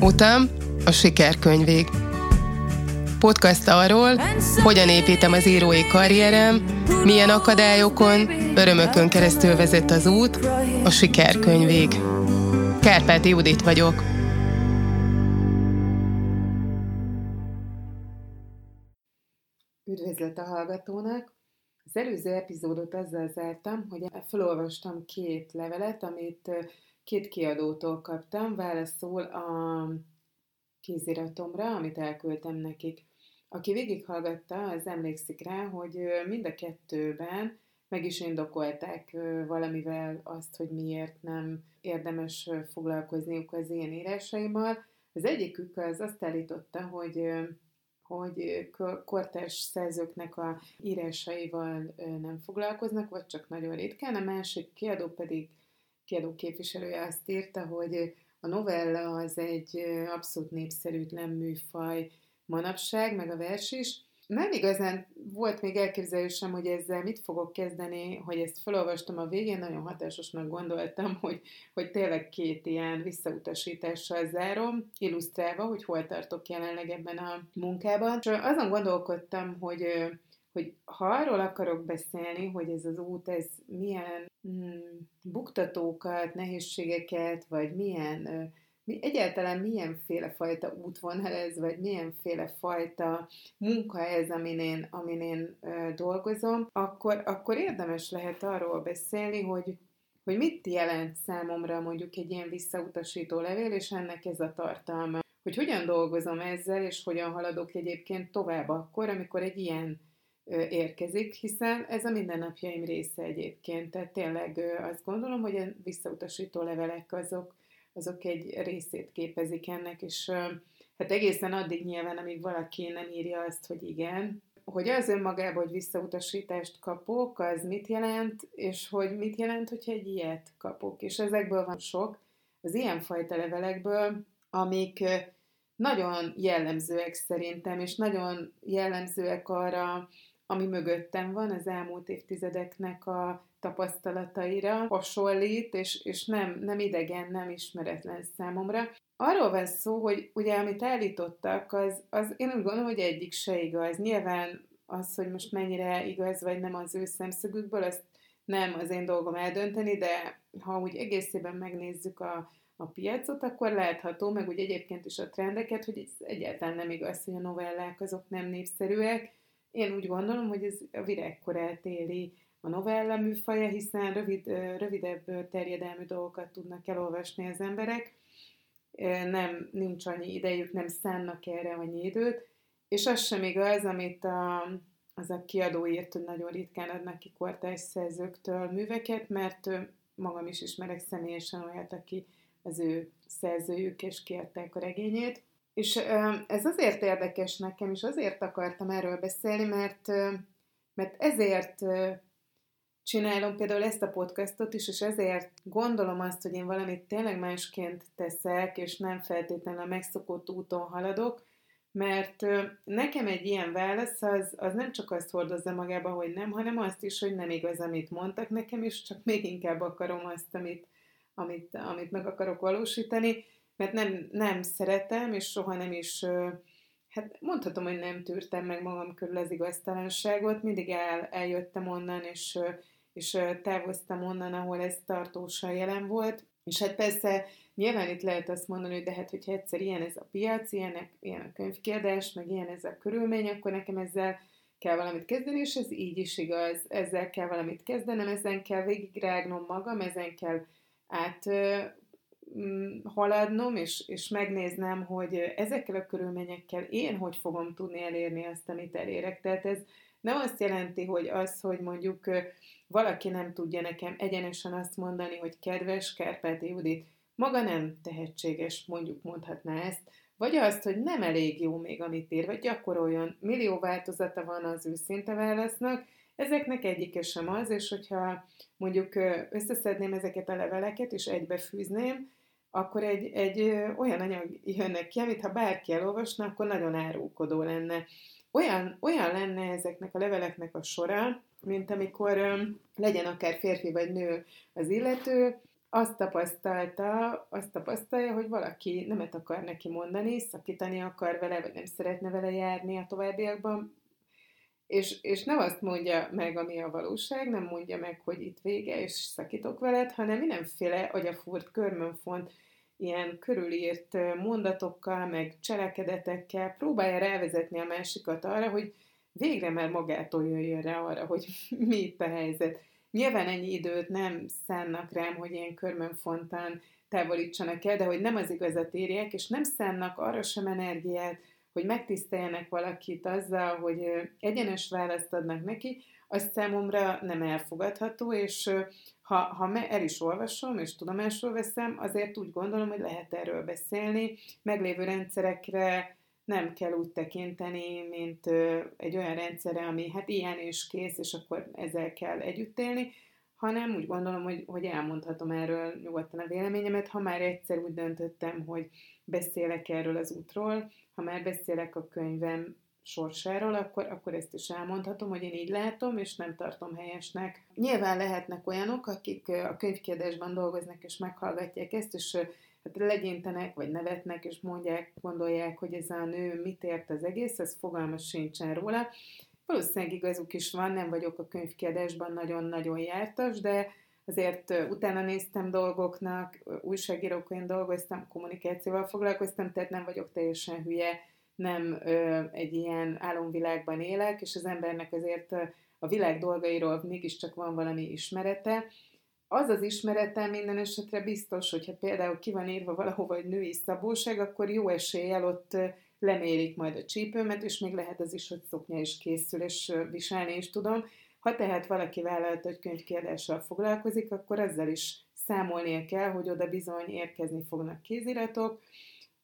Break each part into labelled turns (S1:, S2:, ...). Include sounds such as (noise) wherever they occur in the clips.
S1: Utam a sikerkönyvég. Podcast arról, hogyan építem az írói karrierem, milyen akadályokon, örömökön keresztül vezet az út, a sikerkönyvég. Kárpáti Judit vagyok. Üdvözlet a hallgatónak! Az előző epizódot azzal zártam, hogy felolvastam két levelet, amit két kiadótól kaptam, válaszol a kéziratomra, amit elküldtem nekik. Aki végighallgatta, az emlékszik rá, hogy mind a kettőben meg is indokolták valamivel azt, hogy miért nem érdemes foglalkozniuk az én írásaimmal. Az egyikük az azt állította, hogy hogy kortárs szerzőknek a írásaival nem foglalkoznak, vagy csak nagyon ritkán, a másik kiadó pedig, kiadó képviselője azt írta, hogy a novella az egy abszolút népszerűtlen műfaj manapság, meg a vers is, nem igazán volt még elképzelésem, hogy ezzel mit fogok kezdeni, hogy ezt felolvastam a végén, nagyon hatásosnak gondoltam, (laughs) hogy, hogy tényleg két ilyen visszautasítással zárom, illusztrálva, hogy hol tartok jelenleg ebben a munkában. És azon gondolkodtam, hogy hogy ha arról akarok beszélni, hogy ez az út, ez milyen mm, buktatókat, nehézségeket, vagy milyen mi, egyáltalán milyenféle fajta útvonal ez, vagy milyenféle fajta munka ez, amin én, amin én ö, dolgozom, akkor, akkor érdemes lehet arról beszélni, hogy, hogy mit jelent számomra mondjuk egy ilyen visszautasító levél, és ennek ez a tartalma. Hogy hogyan dolgozom ezzel, és hogyan haladok egyébként tovább akkor, amikor egy ilyen érkezik, hiszen ez a mindennapjaim része egyébként. Tehát tényleg azt gondolom, hogy a visszautasító levelek azok, azok egy részét képezik ennek, és hát egészen addig nyilván, amíg valaki nem írja azt, hogy igen, hogy az önmagában, hogy visszautasítást kapok, az mit jelent, és hogy mit jelent, hogyha egy ilyet kapok. És ezekből van sok, az ilyenfajta levelekből, amik nagyon jellemzőek szerintem, és nagyon jellemzőek arra, ami mögöttem van, az elmúlt évtizedeknek a tapasztalataira hasonlít, és, és nem, nem idegen, nem ismeretlen számomra. Arról van szó, hogy ugye amit állítottak, az, az én úgy gondolom, hogy egyik se igaz. Nyilván az, hogy most mennyire igaz vagy nem az ő szemszögükből, azt nem az én dolgom eldönteni, de ha úgy egészében megnézzük a, a piacot, akkor látható, meg úgy egyébként is a trendeket, hogy ez egyáltalán nem igaz, hogy a novellák azok nem népszerűek. Én úgy gondolom, hogy ez a virágkorát éli a novella műfaja, hiszen rövid, rövidebb terjedelmű dolgokat tudnak elolvasni az emberek, nem, nincs annyi idejük, nem szánnak erre annyi időt, és az sem igaz, amit a, az a kiadó írt, hogy nagyon ritkán adnak ki kortárs szerzőktől műveket, mert magam is ismerek személyesen olyat, aki az ő szerzőjük, és kérték a regényét. És ez azért érdekes nekem, és azért akartam erről beszélni, mert, mert ezért csinálom például ezt a podcastot is, és ezért gondolom azt, hogy én valamit tényleg másként teszek, és nem feltétlenül a megszokott úton haladok, mert nekem egy ilyen válasz az, az nem csak azt hordozza magába, hogy nem, hanem azt is, hogy nem igaz, amit mondtak nekem, és csak még inkább akarom azt, amit, amit, amit meg akarok valósítani, mert nem, nem szeretem, és soha nem is, hát mondhatom, hogy nem tűrtem meg magam körül az igaztalanságot, mindig el, eljöttem onnan, és és távoztam onnan, ahol ez tartósan jelen volt. És hát persze nyilván itt lehet azt mondani, hogy de hát, hogyha egyszer ilyen ez a piac, ilyenek, ilyen a könyvkiadás, meg ilyen ez a körülmény, akkor nekem ezzel kell valamit kezdeni, és ez így is igaz. Ezzel kell valamit kezdenem, ezen kell végigrágnom magam, ezen kell át mm, haladnom, és, és megnéznem, hogy ezekkel a körülményekkel én hogy fogom tudni elérni azt, amit elérek. Tehát ez nem azt jelenti, hogy az, hogy mondjuk valaki nem tudja nekem egyenesen azt mondani, hogy kedves Kárpáti Judit, maga nem tehetséges, mondjuk mondhatná ezt, vagy azt, hogy nem elég jó még, amit ír, vagy gyakoroljon. Millió változata van az őszinte válasznak, ezeknek egyike sem az, és hogyha mondjuk összeszedném ezeket a leveleket, és egybefűzném, akkor egy, egy olyan anyag jönnek ki, amit ha bárki elolvasna, akkor nagyon árulkodó lenne. Olyan, olyan lenne ezeknek a leveleknek a sora, mint amikor legyen akár férfi vagy nő az illető, azt tapasztalta, azt tapasztalja, hogy valaki nemet akar neki mondani, szakítani akar vele, vagy nem szeretne vele járni a továbbiakban, és, és nem azt mondja meg, ami a valóság, nem mondja meg, hogy itt vége, és szakítok veled, hanem mindenféle agyafúrt, körmönfont, ilyen körülírt mondatokkal, meg cselekedetekkel próbálja rávezetni a másikat arra, hogy végre már magától jöjjön rá arra, hogy (laughs) mi itt a helyzet. Nyilván ennyi időt nem szánnak rám, hogy ilyen körmönfontan távolítsanak el, de hogy nem az igazat írják, és nem szánnak arra sem energiát, hogy megtiszteljenek valakit azzal, hogy egyenes választ adnak neki, az számomra nem elfogadható, és ha, ha el is olvasom, és tudomásul veszem, azért úgy gondolom, hogy lehet erről beszélni. Meglévő rendszerekre nem kell úgy tekinteni, mint egy olyan rendszerre, ami hát ilyen és kész, és akkor ezzel kell együtt élni, hanem úgy gondolom, hogy, hogy elmondhatom erről nyugodtan a véleményemet, ha már egyszer úgy döntöttem, hogy beszélek erről az útról, ha már beszélek a könyvem sorsáról, akkor, akkor ezt is elmondhatom, hogy én így látom, és nem tartom helyesnek. Nyilván lehetnek olyanok, akik a könyvkiadásban dolgoznak, és meghallgatják ezt, és hát legyintenek, vagy nevetnek, és mondják, gondolják, hogy ez a nő mit ért az egész, ez fogalmas sincsen róla. Valószínűleg igazuk is van, nem vagyok a könyvkiadásban nagyon-nagyon jártas, de azért utána néztem dolgoknak, újságíróként dolgoztam, kommunikációval foglalkoztam, tehát nem vagyok teljesen hülye, nem ö, egy ilyen álomvilágban élek, és az embernek azért a világ dolgairól mégiscsak van valami ismerete. Az az ismerete minden esetre biztos, hogyha például ki van írva valahova egy női szabóság, akkor jó eséllyel ott lemérik majd a csípőmet, és még lehet az is, hogy szoknya is készül, és viselni is tudom. Ha tehát valaki vállalt, hogy könyvkiadással foglalkozik, akkor ezzel is számolnia kell, hogy oda bizony érkezni fognak kéziratok,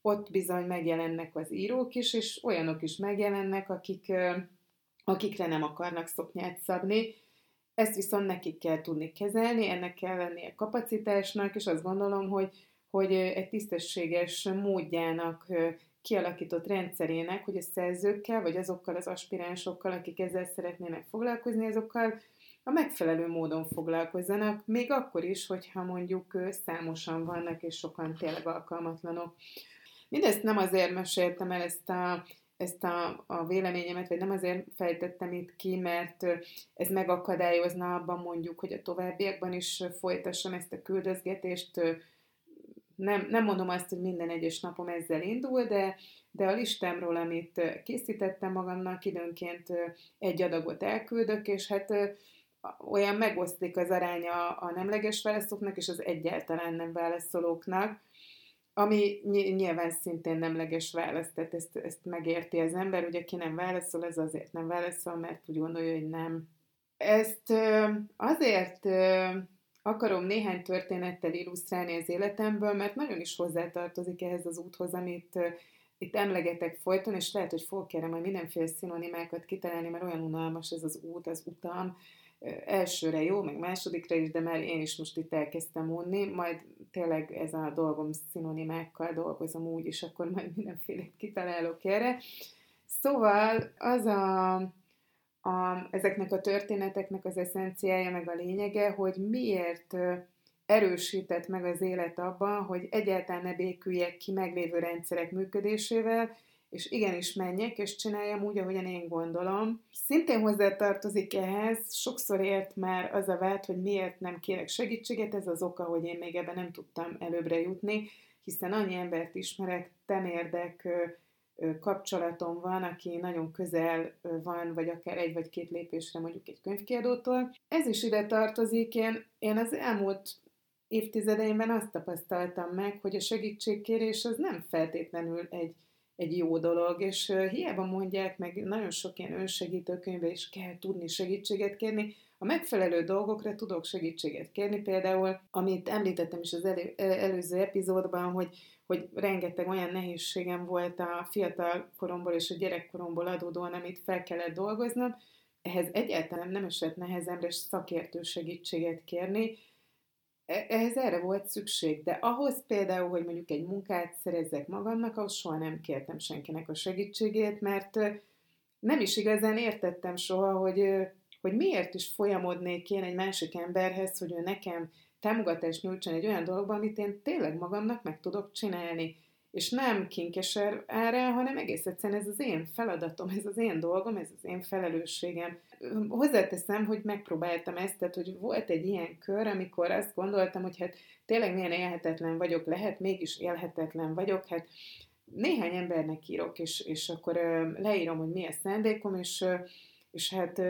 S1: ott bizony megjelennek az írók is, és olyanok is megjelennek, akik, akikre nem akarnak szoknyát szabni. Ezt viszont nekik kell tudni kezelni, ennek kell lennie kapacitásnak, és azt gondolom, hogy, hogy egy tisztességes módjának kialakított rendszerének, hogy a szerzőkkel, vagy azokkal az aspiránsokkal, akik ezzel szeretnének foglalkozni, azokkal a megfelelő módon foglalkozzanak, még akkor is, hogyha mondjuk számosan vannak, és sokan tényleg alkalmatlanok. Mindezt nem azért meséltem el ezt a, ezt a, a véleményemet, vagy nem azért fejtettem itt ki, mert ez megakadályozna abban mondjuk, hogy a továbbiakban is folytassam ezt a küldözgetést. Nem, nem mondom azt, hogy minden egyes napom ezzel indul, de, de a listámról, amit készítettem magamnak, időnként egy adagot elküldök, és hát olyan megosztik az aránya a nemleges válaszoknak és az egyáltalán nem válaszolóknak, ami nyilván szintén nemleges válasz, tehát ezt, ezt megérti az ember, ugye aki nem válaszol, ez azért nem válaszol, mert úgy gondolja, hogy nem. Ezt azért akarom néhány történettel illusztrálni az életemből, mert nagyon is hozzátartozik ehhez az úthoz, amit itt emlegetek folyton, és lehet, hogy fogok kérem majd mindenféle szinonimákat kitalálni, mert olyan unalmas ez az út, az utam, elsőre jó, meg másodikra is, de már én is most itt elkezdtem unni, majd tényleg ez a dolgom szinonimákkal dolgozom úgy is, akkor majd mindenféle kitalálok erre. Szóval az a, a, ezeknek a történeteknek az eszenciája, meg a lényege, hogy miért erősített meg az élet abban, hogy egyáltalán ne béküljek ki meglévő rendszerek működésével, és igenis menjek, és csináljam úgy, ahogyan én gondolom. Szintén hozzá tartozik ehhez, sokszor ért már az a vált, hogy miért nem kérek segítséget, ez az oka, hogy én még ebben nem tudtam előbbre jutni, hiszen annyi embert ismerek, temérdek, kapcsolatom van, aki nagyon közel van, vagy akár egy vagy két lépésre mondjuk egy könyvkiadótól. Ez is ide tartozik, én, én az elmúlt évtizedeimben azt tapasztaltam meg, hogy a segítségkérés az nem feltétlenül egy egy jó dolog, és hiába mondják, meg nagyon sok ilyen önsegítőkönyvben is kell tudni segítséget kérni, a megfelelő dolgokra tudok segítséget kérni, például, amit említettem is az elő, előző epizódban, hogy, hogy rengeteg olyan nehézségem volt a fiatal koromból és a gyerekkoromból adódóan, amit fel kellett dolgoznom, ehhez egyáltalán nem esett nehezemre szakértő segítséget kérni, E, ehhez erre volt szükség, de ahhoz például, hogy mondjuk egy munkát szerezzek magamnak, ahhoz soha nem kértem senkinek a segítségét, mert nem is igazán értettem soha, hogy, hogy miért is folyamodnék én egy másik emberhez, hogy ő nekem támogatást nyújtson egy olyan dologban, amit én tényleg magamnak meg tudok csinálni. És nem kinkeser erre, hanem egész egyszerűen ez az én feladatom, ez az én dolgom, ez az én felelősségem. Hozzáteszem, hogy megpróbáltam ezt, tehát hogy volt egy ilyen kör, amikor azt gondoltam, hogy hát tényleg milyen élhetetlen vagyok, lehet mégis élhetetlen vagyok, hát néhány embernek írok, és, és akkor leírom, hogy mi a szándékom, és, és hát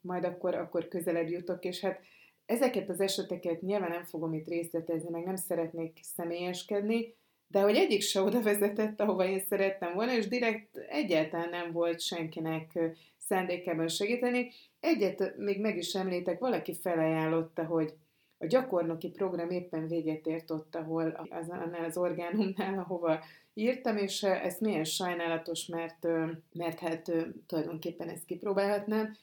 S1: majd akkor, akkor közelebb jutok, és hát ezeket az eseteket nyilván nem fogom itt részletezni, meg nem szeretnék személyeskedni, de hogy egyik se oda vezetett, ahova én szerettem volna, és direkt egyáltalán nem volt senkinek szándékában segíteni. Egyet még meg is említek, valaki felajánlotta, hogy a gyakornoki program éppen véget ért ott, ahol az, annál az orgánumnál, ahova írtam, és ez milyen sajnálatos, mert, mert hát tulajdonképpen ezt kipróbálhatnám.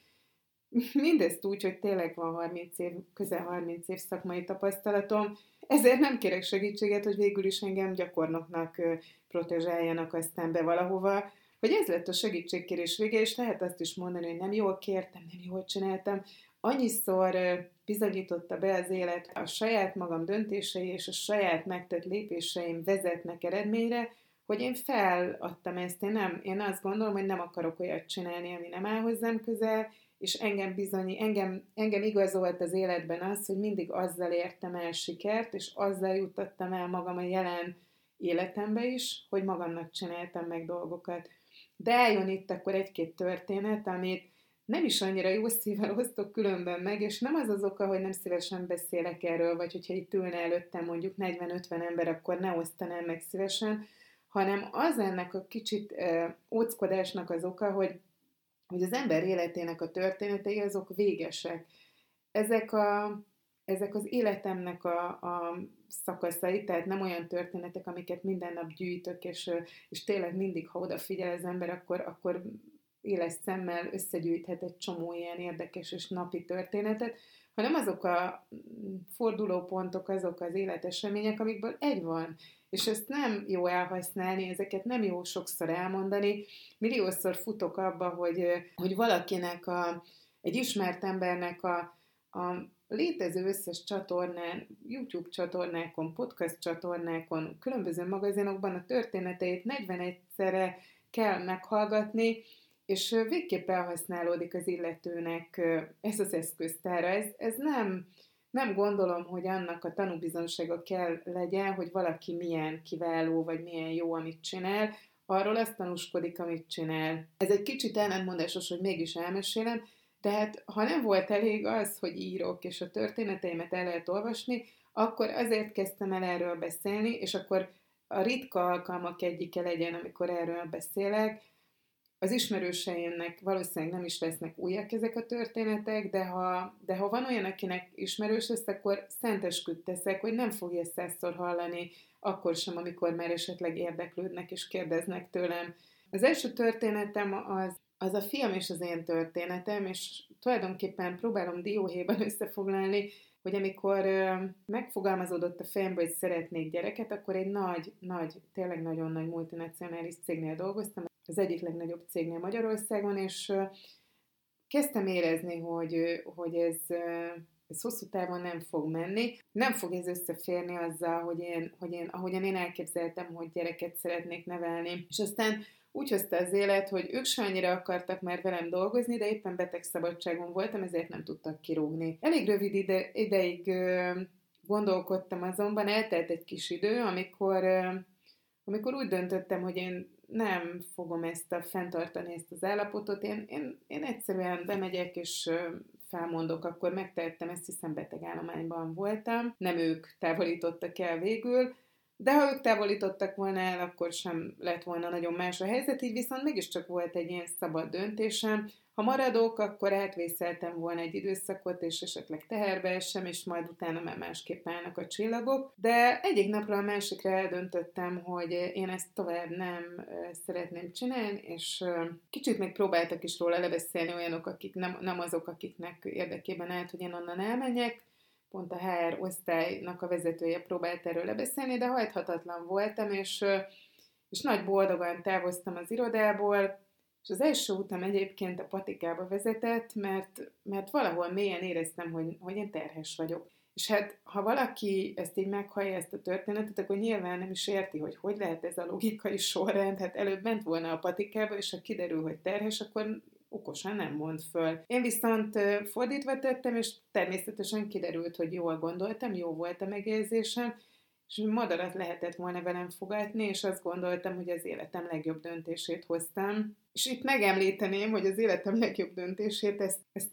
S1: Mindezt úgy, hogy tényleg van 30 év, közel 30 év szakmai tapasztalatom, ezért nem kérek segítséget, hogy végül is engem gyakornoknak protezsáljanak aztán be valahova, hogy ez lett a segítségkérés vége, és lehet azt is mondani, hogy nem jól kértem, nem jól csináltam. Annyiszor bizonyította be az élet, a saját magam döntései és a saját megtett lépéseim vezetnek eredményre, hogy én feladtam ezt, én, nem, én azt gondolom, hogy nem akarok olyat csinálni, ami nem áll hozzám közel, és engem bizony, engem, engem igazolt az életben az, hogy mindig azzal értem el sikert, és azzal juttattam el magam a jelen életembe is, hogy magamnak csináltam meg dolgokat. De eljön itt akkor egy-két történet, amit nem is annyira jó szívvel osztok különben meg, és nem az az oka, hogy nem szívesen beszélek erről, vagy hogyha itt ülne előttem mondjuk 40-50 ember, akkor ne osztanám meg szívesen, hanem az ennek a kicsit ö, óckodásnak az oka, hogy, hogy az ember életének a történetei azok végesek. Ezek, a, ezek az életemnek a, a szakaszai, tehát nem olyan történetek, amiket minden nap gyűjtök, és, és tényleg mindig, ha odafigyel az ember, akkor, akkor éles szemmel összegyűjthet egy csomó ilyen érdekes és napi történetet, hanem azok a fordulópontok, azok az életesemények, amikből egy van. És ezt nem jó elhasználni, ezeket nem jó sokszor elmondani. Milliószor futok abba, hogy, hogy valakinek, a, egy ismert embernek a, a létező összes csatornán, YouTube csatornákon, podcast csatornákon, különböző magazinokban a történeteit 41-szere kell meghallgatni, és végképp elhasználódik az illetőnek ez az eszköztára. Ez, ez nem, nem gondolom, hogy annak a tanúbizonsága kell legyen, hogy valaki milyen kiváló, vagy milyen jó, amit csinál, arról azt tanúskodik, amit csinál. Ez egy kicsit ellentmondásos, hogy mégis elmesélem, de hát ha nem volt elég az, hogy írok, és a történeteimet el lehet olvasni, akkor azért kezdtem el erről beszélni, és akkor a ritka alkalmak egyike legyen, amikor erről beszélek, az ismerőseimnek valószínűleg nem is lesznek újak ezek a történetek, de ha, de ha van olyan, akinek ismerős lesz, akkor szentesküdt teszek, hogy nem fogja százszor hallani, akkor sem, amikor már esetleg érdeklődnek és kérdeznek tőlem. Az első történetem az, az a fiam és az én történetem, és tulajdonképpen próbálom dióhéjban (laughs) összefoglalni, hogy amikor megfogalmazódott a fejembe, hogy szeretnék gyereket, akkor egy nagy, nagy, tényleg nagyon nagy multinacionális cégnél dolgoztam, az egyik legnagyobb cégnél Magyarországon, és kezdtem érezni, hogy, hogy ez, ez hosszú távon nem fog menni. Nem fog ez összeférni azzal, hogy én, hogy én, ahogyan én elképzeltem, hogy gyereket szeretnék nevelni. És aztán úgy hozta az élet, hogy ők se annyira akartak már velem dolgozni, de éppen betegszabadságon voltam, ezért nem tudtak kirúgni. Elég rövid ide, ideig gondolkodtam azonban, eltelt egy kis idő, amikor, amikor úgy döntöttem, hogy én nem fogom ezt a fenntartani, ezt az állapotot. Én, én, én egyszerűen bemegyek és felmondok, akkor megtehettem, ezt hiszen betegállományban voltam. Nem ők távolítottak el végül, de ha ők távolítottak volna el, akkor sem lett volna nagyon más a helyzet, így viszont mégiscsak volt egy ilyen szabad döntésem, ha maradok, akkor átvészeltem volna egy időszakot, és esetleg teherbe esem, és majd utána már másképp állnak a csillagok. De egyik napról a másikra eldöntöttem, hogy én ezt tovább nem szeretném csinálni, és kicsit még próbáltak is róla lebeszélni olyanok, akik nem, nem azok, akiknek érdekében állt, hogy én onnan elmenjek, pont a HR osztálynak a vezetője próbált erről lebeszélni, de hajthatatlan voltam, és, és nagy boldogan távoztam az irodából, és az első utam egyébként a patikába vezetett, mert, mert valahol mélyen éreztem, hogy, hogy én terhes vagyok. És hát, ha valaki ezt így meghallja, ezt a történetet, akkor nyilván nem is érti, hogy hogy lehet ez a logikai sorrend. Hát előbb ment volna a patikába, és ha kiderül, hogy terhes, akkor okosan nem mond föl. Én viszont fordítva tettem, és természetesen kiderült, hogy jól gondoltam, jó volt a megérzésem, és madarat lehetett volna velem fogadni, és azt gondoltam, hogy az életem legjobb döntését hoztam. És itt megemlíteném, hogy az életem legjobb döntését, ezt, ezt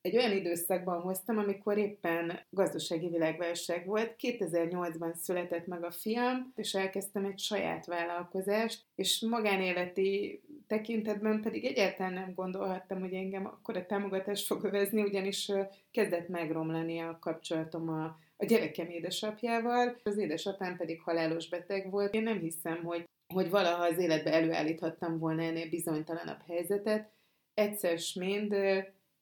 S1: egy olyan időszakban hoztam, amikor éppen gazdasági világválság volt. 2008-ban született meg a fiam, és elkezdtem egy saját vállalkozást, és magánéleti tekintetben pedig egyáltalán nem gondolhattam, hogy engem akkor a támogatást fog övezni, ugyanis kezdett megromlani a kapcsolatom a, a gyerekem édesapjával, az édesapám pedig halálos beteg volt. Én nem hiszem, hogy, hogy valaha az életbe előállíthattam volna ennél bizonytalanabb helyzetet. Egyszer mind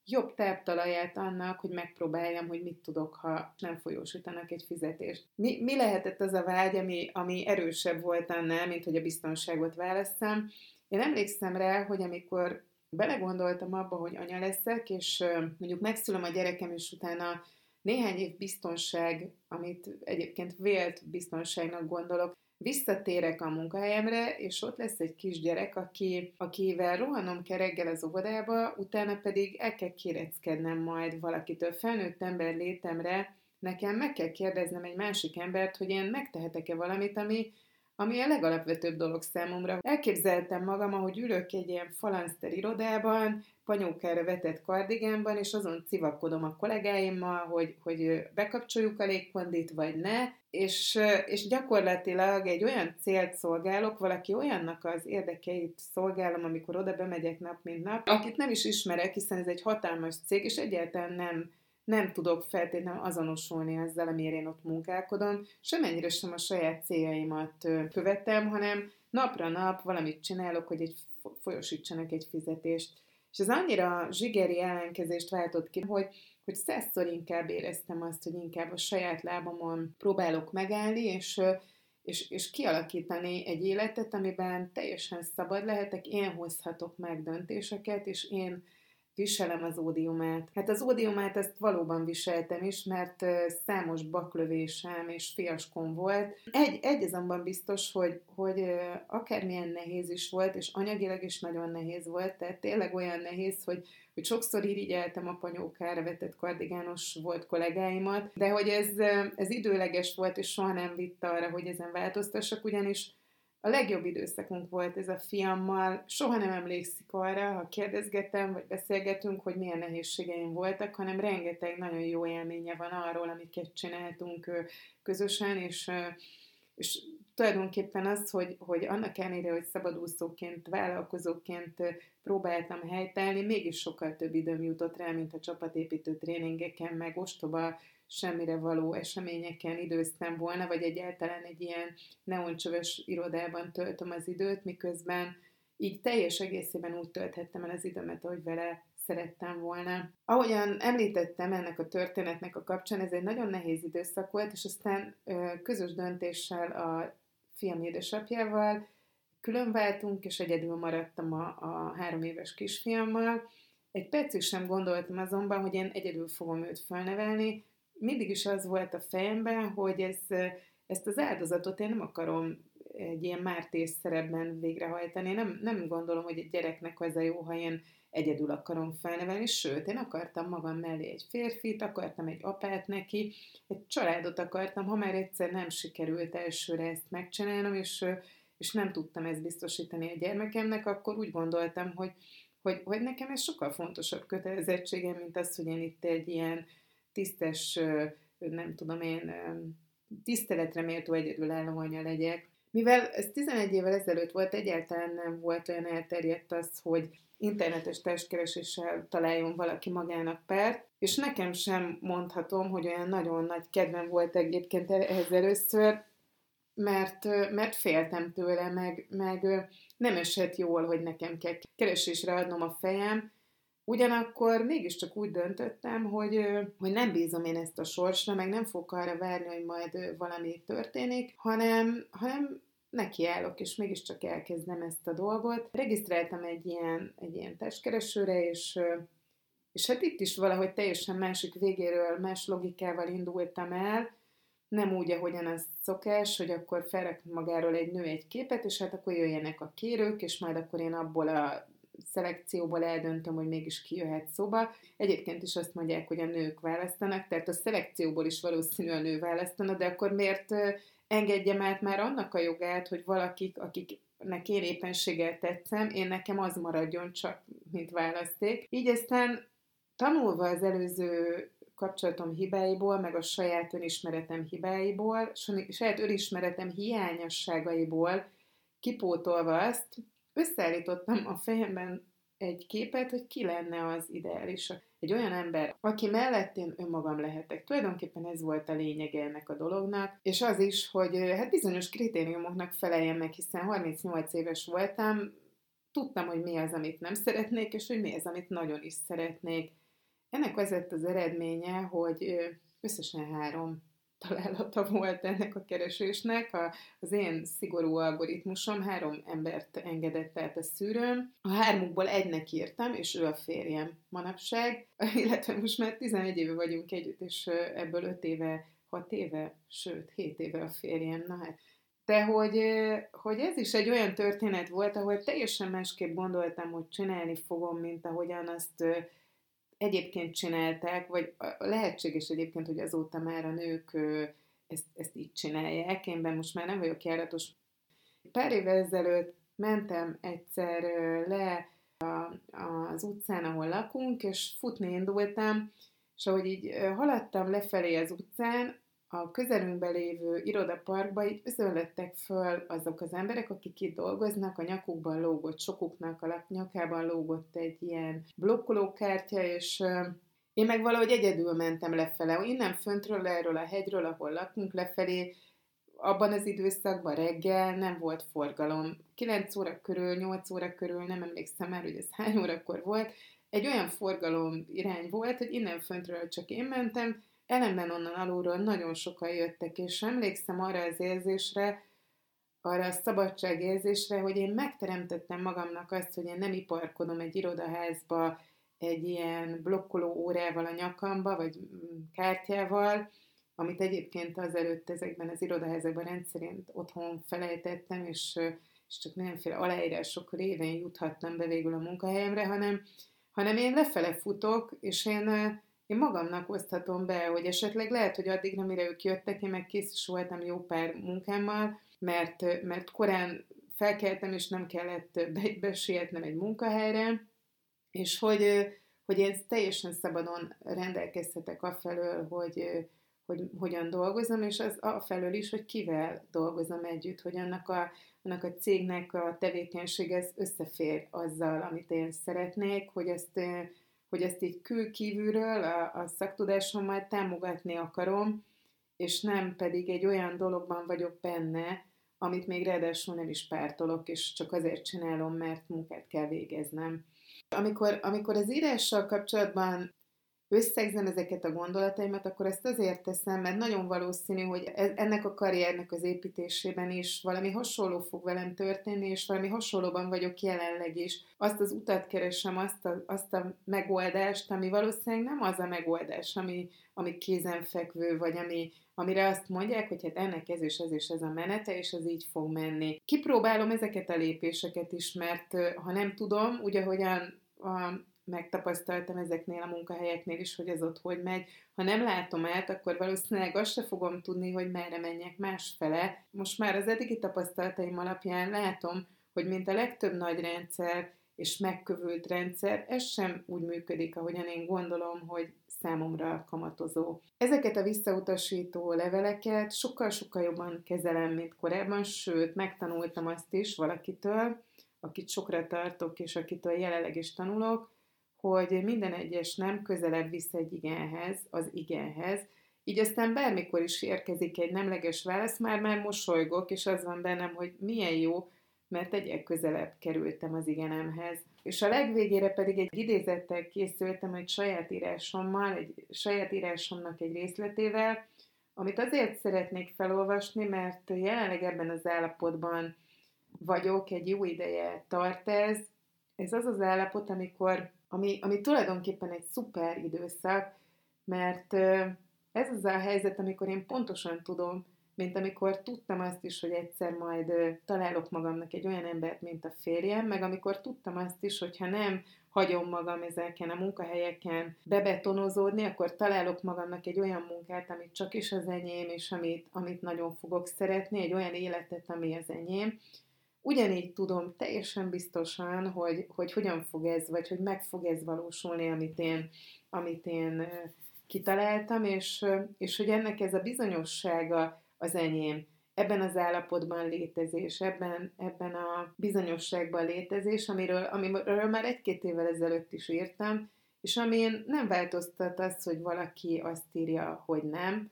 S1: jobb táptalaját annak, hogy megpróbáljam, hogy mit tudok, ha nem folyósítanak egy fizetést. Mi, mi lehetett az a vágy, ami, ami erősebb volt annál, mint hogy a biztonságot válasszam? Én emlékszem rá, hogy amikor belegondoltam abba, hogy anya leszek, és mondjuk megszülöm a gyerekem, és utána néhány év biztonság, amit egyébként vélt biztonságnak gondolok, visszatérek a munkahelyemre, és ott lesz egy kisgyerek, aki, akivel rohanom kell reggel az óvodába, utána pedig el kell kéreckednem majd valakitől felnőtt ember létemre, nekem meg kell kérdeznem egy másik embert, hogy én megtehetek-e valamit, ami ami a legalapvetőbb dolog számomra. Elképzeltem magam, ahogy ülök egy ilyen falanszter irodában, panyókára vetett kardigánban, és azon civakodom a kollégáimmal, hogy, hogy bekapcsoljuk a légkondit, vagy ne, és, és gyakorlatilag egy olyan célt szolgálok, valaki olyannak az érdekeit szolgálom, amikor oda bemegyek nap, mint nap, akit nem is ismerek, hiszen ez egy hatalmas cég, és egyáltalán nem nem tudok feltétlenül azonosulni ezzel, amire én ott munkálkodom, semennyire sem a saját céljaimat követem, hanem napra nap valamit csinálok, hogy egy folyosítsanak egy fizetést. És ez annyira zsigeri ellenkezést váltott ki, hogy, hogy százszor inkább éreztem azt, hogy inkább a saját lábamon próbálok megállni, és, és, és kialakítani egy életet, amiben teljesen szabad lehetek, én hozhatok meg döntéseket, és én viselem az ódiumát. Hát az ódiumát ezt valóban viseltem is, mert számos baklövésem és fiaskon volt. Egy, egy azonban biztos, hogy, hogy akármilyen nehéz is volt, és anyagilag is nagyon nehéz volt, tehát tényleg olyan nehéz, hogy, hogy sokszor irigyeltem a panyókára vetett kardigános volt kollégáimat, de hogy ez, ez időleges volt, és soha nem vitt arra, hogy ezen változtassak, ugyanis a legjobb időszakunk volt ez a fiammal. Soha nem emlékszik arra, ha kérdezgetem, vagy beszélgetünk, hogy milyen nehézségeim voltak, hanem rengeteg nagyon jó élménye van arról, amiket csináltunk közösen, és, és tulajdonképpen az, hogy, hogy annak ellenére, hogy szabadúszóként, vállalkozóként próbáltam helytállni, mégis sokkal több időm jutott rá, mint a csapatépítő tréningeken, meg ostoba semmire való eseményeken időztem volna, vagy egyáltalán egy ilyen neoncsöves irodában töltöm az időt, miközben így teljes egészében úgy tölthettem el az időmet, ahogy vele szerettem volna. Ahogyan említettem ennek a történetnek a kapcsán, ez egy nagyon nehéz időszak volt, és aztán közös döntéssel a fiam édesapjával különváltunk, és egyedül maradtam a, a három éves kisfiammal. Egy percig sem gondoltam azonban, hogy én egyedül fogom őt felnevelni, mindig is az volt a fejemben, hogy ez, ezt az áldozatot én nem akarom egy ilyen mártés szerepben végrehajtani. Nem, nem gondolom, hogy egy gyereknek az a jó, ha én egyedül akarom felnevelni, sőt, én akartam magam mellé egy férfit, akartam egy apát neki, egy családot akartam, ha már egyszer nem sikerült elsőre ezt megcsinálnom, és, és nem tudtam ezt biztosítani a gyermekemnek, akkor úgy gondoltam, hogy, hogy, hogy nekem ez sokkal fontosabb kötelezettségem, mint az, hogy én itt egy ilyen tisztes, nem tudom én, tiszteletre méltó egyedülálló anya legyek. Mivel ez 11 évvel ezelőtt volt, egyáltalán nem volt olyan elterjedt az, hogy internetes testkereséssel találjon valaki magának párt, és nekem sem mondhatom, hogy olyan nagyon nagy kedvem volt egyébként ehhez először, mert, mert féltem tőle, meg, meg nem esett jól, hogy nekem kell keresésre adnom a fejem, Ugyanakkor mégiscsak úgy döntöttem, hogy, hogy nem bízom én ezt a sorsra, meg nem fogok arra várni, hogy majd valami történik, hanem, hanem nekiállok, és mégiscsak elkezdem ezt a dolgot. Regisztráltam egy ilyen, egy ilyen testkeresőre, és, És hát itt is valahogy teljesen másik végéről, más logikával indultam el, nem úgy, ahogyan az szokás, hogy akkor felrak magáról egy nő egy képet, és hát akkor jöjjenek a kérők, és majd akkor én abból a szelekcióból eldöntöm, hogy mégis ki jöhet. Egyébként is azt mondják, hogy a nők választanak, tehát a szelekcióból is valószínű a nő választana, de akkor miért engedjem át már annak a jogát, hogy valakik, akiknek én éppenséggel tetszem, én nekem az maradjon csak, mint választék. Így aztán tanulva az előző kapcsolatom hibáiból, meg a saját önismeretem hibáiból, saját önismeretem hiányosságaiból kipótolva azt, összeállítottam a fejemben egy képet, hogy ki lenne az ideális. Egy olyan ember, aki mellett én önmagam lehetek. Tulajdonképpen ez volt a lényege ennek a dolognak, és az is, hogy hát bizonyos kritériumoknak feleljen meg, hiszen 38 éves voltam, tudtam, hogy mi az, amit nem szeretnék, és hogy mi az, amit nagyon is szeretnék. Ennek az az eredménye, hogy összesen három találata volt ennek a keresésnek. A, az én szigorú algoritmusom három embert engedett át a szűrőn. A hármukból egynek írtam, és ő a férjem manapság, (laughs) illetve most már 11 éve vagyunk együtt, és ebből 5 éve, 6 éve, sőt 7 éve a férjem. Na hát de hogy, hogy ez is egy olyan történet volt, ahol teljesen másképp gondoltam, hogy csinálni fogom, mint ahogyan azt egyébként csinálták, vagy lehetséges egyébként, hogy azóta már a nők ezt, ezt így csinálják. Én most már nem vagyok járatos. Pár évvel ezelőtt mentem egyszer le a, az utcán, ahol lakunk, és futni indultam, és ahogy így haladtam lefelé az utcán, a közelünkben lévő irodaparkba így özönlettek föl azok az emberek, akik itt dolgoznak, a nyakukban lógott, sokuknak a nyakában lógott egy ilyen blokkolókártya, és én meg valahogy egyedül mentem lefele. Innen föntről, erről a hegyről, ahol lakunk, lefelé, abban az időszakban reggel nem volt forgalom. 9 óra körül, 8 óra körül, nem emlékszem már, hogy ez hány órakor volt, egy olyan forgalom irány volt, hogy innen föntről csak én mentem, ellenben onnan alulról nagyon sokan jöttek, és emlékszem arra az érzésre, arra a szabadságérzésre, hogy én megteremtettem magamnak azt, hogy én nem iparkodom egy irodaházba egy ilyen blokkoló órával a nyakamba, vagy kártyával, amit egyébként azelőtt ezekben az irodaházakban rendszerint otthon felejtettem, és, és csak mindenféle aláírások révén juthattam be végül a munkahelyemre, hanem, hanem én lefele futok, és én én magamnak oszthatom be, hogy esetleg lehet, hogy addig, mire ők jöttek, én meg kész is voltam jó pár munkámmal, mert, mert korán felkeltem, és nem kellett be, besietnem egy munkahelyre, és hogy, hogy én teljesen szabadon rendelkezhetek afelől, hogy, hogy hogyan dolgozom, és az afelől is, hogy kivel dolgozom együtt, hogy annak a, annak a cégnek a tevékenység ez összefér azzal, amit én szeretnék, hogy ezt hogy ezt így kül kívülről a, a szaktudásommal támogatni akarom, és nem pedig egy olyan dologban vagyok benne, amit még ráadásul nem is pártolok, és csak azért csinálom, mert munkát kell végeznem. Amikor, amikor az írással kapcsolatban összegzem ezeket a gondolataimat, akkor ezt azért teszem, mert nagyon valószínű, hogy e, ennek a karriernek az építésében is valami hasonló fog velem történni, és valami hasonlóban vagyok jelenleg is. Azt az utat keresem, azt a, azt a megoldást, ami valószínűleg nem az a megoldás, ami, ami kézenfekvő, vagy ami, amire azt mondják, hogy hát ennek ez és ez és ez a menete, és ez így fog menni. Kipróbálom ezeket a lépéseket is, mert ha nem tudom, úgy ahogyan a megtapasztaltam ezeknél a munkahelyeknél is, hogy ez ott hogy megy. Ha nem látom át, akkor valószínűleg azt se fogom tudni, hogy merre menjek másfele. Most már az eddigi tapasztalataim alapján látom, hogy mint a legtöbb nagy rendszer és megkövült rendszer, ez sem úgy működik, ahogyan én gondolom, hogy számomra kamatozó. Ezeket a visszautasító leveleket sokkal-sokkal jobban kezelem, mint korábban, sőt, megtanultam azt is valakitől, akit sokra tartok, és akitől jelenleg is tanulok, hogy minden egyes nem közelebb visz egy igenhez, az igenhez, így aztán bármikor is érkezik egy nemleges válasz, már már mosolygok, és az van bennem, hogy milyen jó, mert egyel közelebb kerültem az igenemhez. És a legvégére pedig egy idézettel készültem egy saját írásommal, egy saját írásomnak egy részletével, amit azért szeretnék felolvasni, mert jelenleg ebben az állapotban vagyok, egy jó ideje tart ez. Ez az az állapot, amikor ami, ami tulajdonképpen egy szuper időszak, mert ez az a helyzet, amikor én pontosan tudom, mint amikor tudtam azt is, hogy egyszer majd találok magamnak egy olyan embert, mint a férjem, meg amikor tudtam azt is, hogy ha nem hagyom magam ezeken a munkahelyeken bebetonozódni, akkor találok magamnak egy olyan munkát, amit csak is az enyém, és amit, amit nagyon fogok szeretni, egy olyan életet, ami az enyém. Ugyanígy tudom teljesen biztosan, hogy, hogy hogyan fog ez, vagy hogy meg fog ez valósulni, amit én, amit én kitaláltam, és, és hogy ennek ez a bizonyossága az enyém. Ebben az állapotban létezés, ebben, ebben a bizonyosságban létezés, amiről, amiről már egy-két évvel ezelőtt is írtam, és amin nem változtat az, hogy valaki azt írja, hogy nem,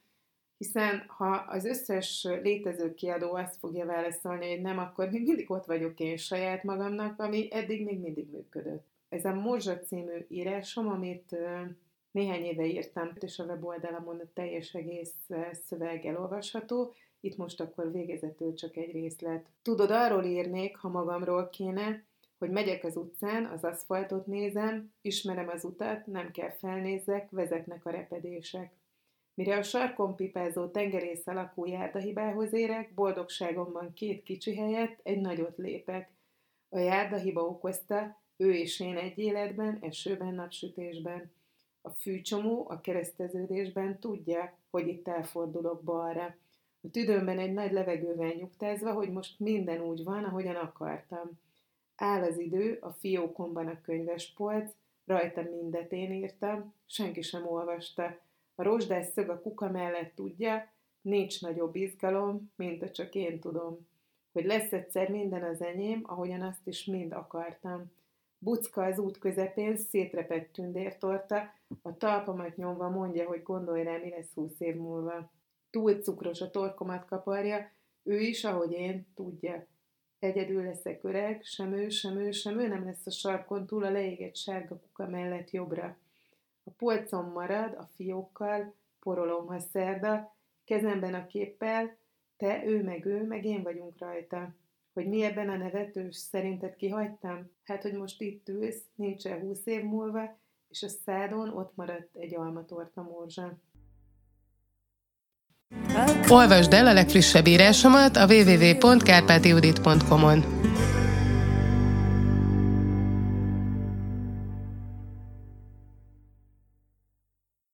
S1: hiszen ha az összes létező kiadó azt fogja válaszolni, hogy nem, akkor még mindig ott vagyok én saját magamnak, ami eddig még mindig működött. Ez a Morzsa című írásom, amit néhány éve írtam, és a weboldalamon a teljes egész szöveg elolvasható, itt most akkor végezetül csak egy részlet. Tudod, arról írnék, ha magamról kéne, hogy megyek az utcán, az aszfaltot nézem, ismerem az utat, nem kell felnézzek, vezetnek a repedések. Mire a sarkon pipázó tengerész alakú járdahibához érek, boldogságomban két kicsi helyett egy nagyot lépek. A járdahiba okozta, ő és én egy életben, esőben, napsütésben. A fűcsomó a kereszteződésben tudja, hogy itt elfordulok balra. A tüdőmben egy nagy levegővel nyugtázva, hogy most minden úgy van, ahogyan akartam. Áll az idő, a fiókomban a könyvespolc, rajta mindet én írtam, senki sem olvasta. A rozsdás szög a kuka mellett tudja, nincs nagyobb izgalom, mint a csak én tudom. Hogy lesz egyszer minden az enyém, ahogyan azt is mind akartam. Bucka az út közepén szétrepett tündértorta, a talpamat nyomva mondja, hogy gondolj rá, mi lesz húsz év múlva. Túl cukros a torkomat kaparja, ő is, ahogy én, tudja. Egyedül leszek öreg, sem ő, sem ő, sem ő nem lesz a sarkon túl a leégett sárga kuka mellett jobbra. A polcon marad, a fiókkal, porolom, ha szerda, kezemben a képpel, te, ő meg ő, meg én vagyunk rajta. Hogy mi ebben a nevetős, szerinted kihagytam? Hát, hogy most itt ülsz, nincs el húsz év múlva, és a szádon ott maradt egy almatorta morzsa.
S2: Olvasd el a legfrissebb írásomat a www.kárpátiudit.com-on.